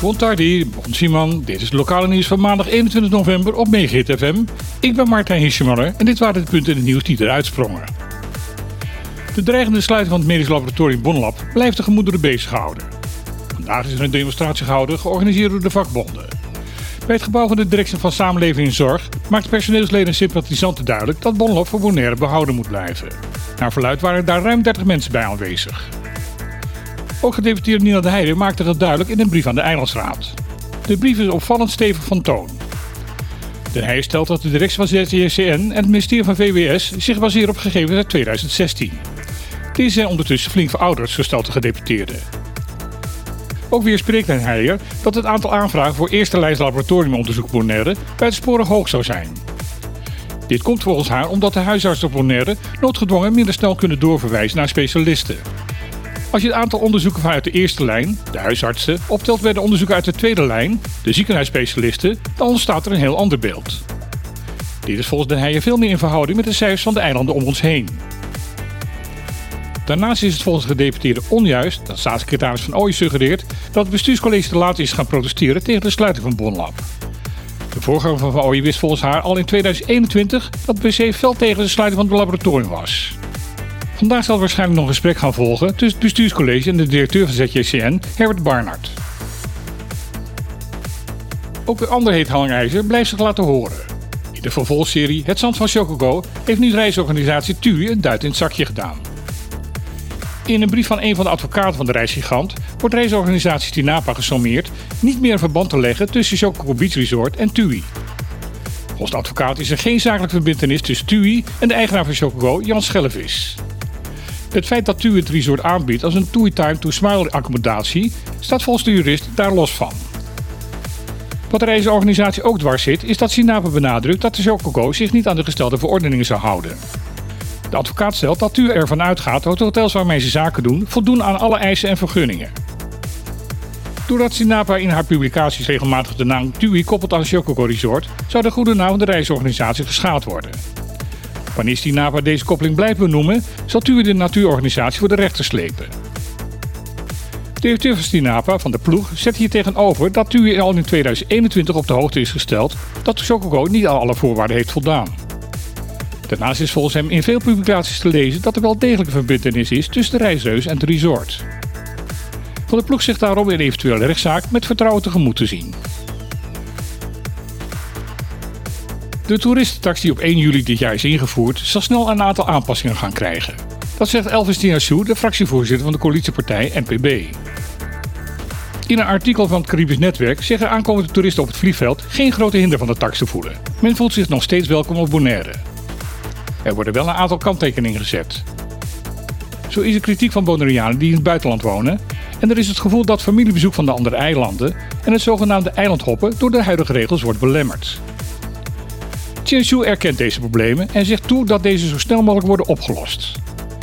Bontardi, Bon Simon, dit is het lokale nieuws van maandag 21 november op Megahit FM. Ik ben Martijn Hischemanner en dit waren de punten in het nieuws die eruit sprongen. De dreigende sluiting van het medisch laboratorium Bonlab blijft de gemoederen bezighouden. Vandaag is er een demonstratie gehouden, georganiseerd door de vakbonden. Bij het gebouw van de directie van Samenleving en Zorg maakt personeelsleden en sympathisanten duidelijk dat Bonlab voor Bonaire behouden moet blijven. Naar verluid waren daar ruim 30 mensen bij aanwezig. Ook gedeputeerde Nina de Heijden maakte dat duidelijk in een brief aan de Eilandsraad. De brief is opvallend stevig van toon. De Heijden stelt dat de directie van ZJCN en het ministerie van VWS zich baseren op gegevens uit 2016. Deze zijn ondertussen flink verouderd, zo stelt de gedeputeerde. Ook weer spreekt de Heijer dat het aantal aanvragen voor eerste lijst laboratoriumonderzoek Bonaire buitensporig hoog zou zijn. Dit komt volgens haar omdat de huisartsen op Bonaire noodgedwongen minder snel kunnen doorverwijzen naar specialisten. Als je het aantal onderzoeken vanuit de eerste lijn, de huisartsen, optelt bij de onderzoeken uit de tweede lijn, de ziekenhuisspecialisten, dan ontstaat er een heel ander beeld. Dit is volgens de Heijen veel meer in verhouding met de cijfers van de eilanden om ons heen. Daarnaast is het volgens de gedeputeerde onjuist dat staatssecretaris Van Ooyen suggereert dat het bestuurscollege te laat is gaan protesteren tegen de sluiting van Bonlab. De voorganger van Van Ooyen wist volgens haar al in 2021 dat het PC fel tegen de sluiting van het laboratorium was. Vandaag zal waarschijnlijk nog een gesprek gaan volgen tussen het bestuurscollege en de directeur van ZJCN, Herbert Barnard. Ook een ander heet hangijzer blijft zich laten horen. In de vervolgserie Het Zand van Chocogo heeft nu reisorganisatie TUI een duit in het zakje gedaan. In een brief van een van de advocaten van de reisgigant wordt reisorganisatie Tinapa gesommeerd niet meer een verband te leggen tussen Chocogo Beach Resort en TUI. Volgens de advocaat is er geen zakelijke verbindenis tussen TUI en de eigenaar van Chocogo, Jan Schellevis. Het feit dat TUI het resort aanbiedt als een TUI Time to Smile accommodatie staat volgens de jurist daar los van. Wat de reisorganisatie ook dwars zit, is dat Sinapa benadrukt dat de Chocogo zich niet aan de gestelde verordeningen zou houden. De advocaat stelt dat TUI ervan uitgaat dat de hotels waarmee ze zaken doen voldoen aan alle eisen en vergunningen. Doordat Sinapa in haar publicaties regelmatig de naam TUI koppelt aan Chocogo Resort, zou de goede naam van de reisorganisatie geschaad worden. Wanneer Sinapa deze koppeling blijft benoemen, zal TUI de natuurorganisatie voor de rechter slepen. De directeur van Stinapa van de ploeg zet hier tegenover dat TUI al in 2021 op de hoogte is gesteld dat de Chocogo niet aan alle voorwaarden heeft voldaan. Daarnaast is volgens hem in veel publicaties te lezen dat er wel degelijk verbindenis is tussen de reisreus en het resort. Van de ploeg zich daarom in een eventuele rechtszaak met vertrouwen tegemoet te zien. De toeristentax die op 1 juli dit jaar is ingevoerd, zal snel een aantal aanpassingen gaan krijgen. Dat zegt Elvis Dinasou, de fractievoorzitter van de coalitiepartij NPB. In een artikel van het Caribisch Netwerk zeggen aankomende toeristen op het vliegveld geen grote hinder van de tax te voelen. Men voelt zich nog steeds welkom op Bonaire. Er worden wel een aantal kanttekeningen gezet. Zo is er kritiek van Bonaireanen die in het buitenland wonen en er is het gevoel dat familiebezoek van de andere eilanden en het zogenaamde eilandhoppen door de huidige regels wordt belemmerd. Chinsu erkent deze problemen en zegt toe dat deze zo snel mogelijk worden opgelost.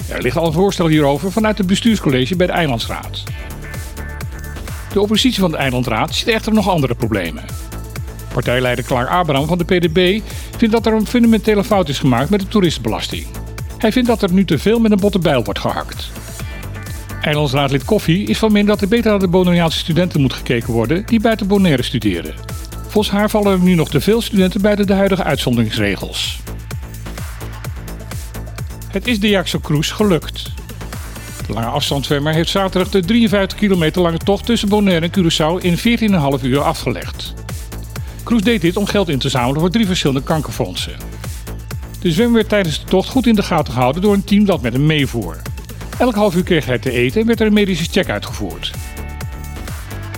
Er ligt al een voorstel hierover vanuit het bestuurscollege bij de Eilandsraad. De oppositie van de Eilandraad ziet echter nog andere problemen. Partijleider Klaar Abraham van de PDB vindt dat er een fundamentele fout is gemaakt met de toeristenbelasting. Hij vindt dat er nu te veel met een botte bijl wordt gehakt. Eilandsraadlid Koffie is van mening dat er beter naar de Bonaireaanse studenten moet gekeken worden die buiten Bonaire studeren. Volgens haar vallen er nu nog te veel studenten buiten de huidige uitzonderingsregels. Het is de Jackson Cruise gelukt. De lange afstandszwemmer heeft zaterdag de 53 kilometer lange tocht tussen Bonaire en Curaçao in 14,5 uur afgelegd. Cruise deed dit om geld in te zamelen voor drie verschillende kankerfondsen. De zwemmer werd tijdens de tocht goed in de gaten gehouden door een team dat met hem meevoer. Elk half uur kreeg hij te eten en werd er een medische check uitgevoerd.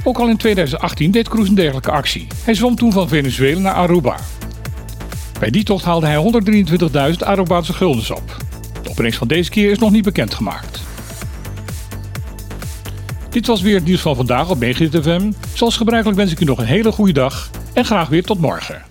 Ook al in 2018 deed Cruise een dergelijke actie. Hij zwom toen van Venezuela naar Aruba. Bij die tocht haalde hij 123.000 Arubaanse guldens op. De opbrengst van deze keer is nog niet bekendgemaakt. Dit was weer het nieuws van vandaag op Megahit FM. Zoals gebruikelijk wens ik u nog een hele goede dag en graag weer tot morgen.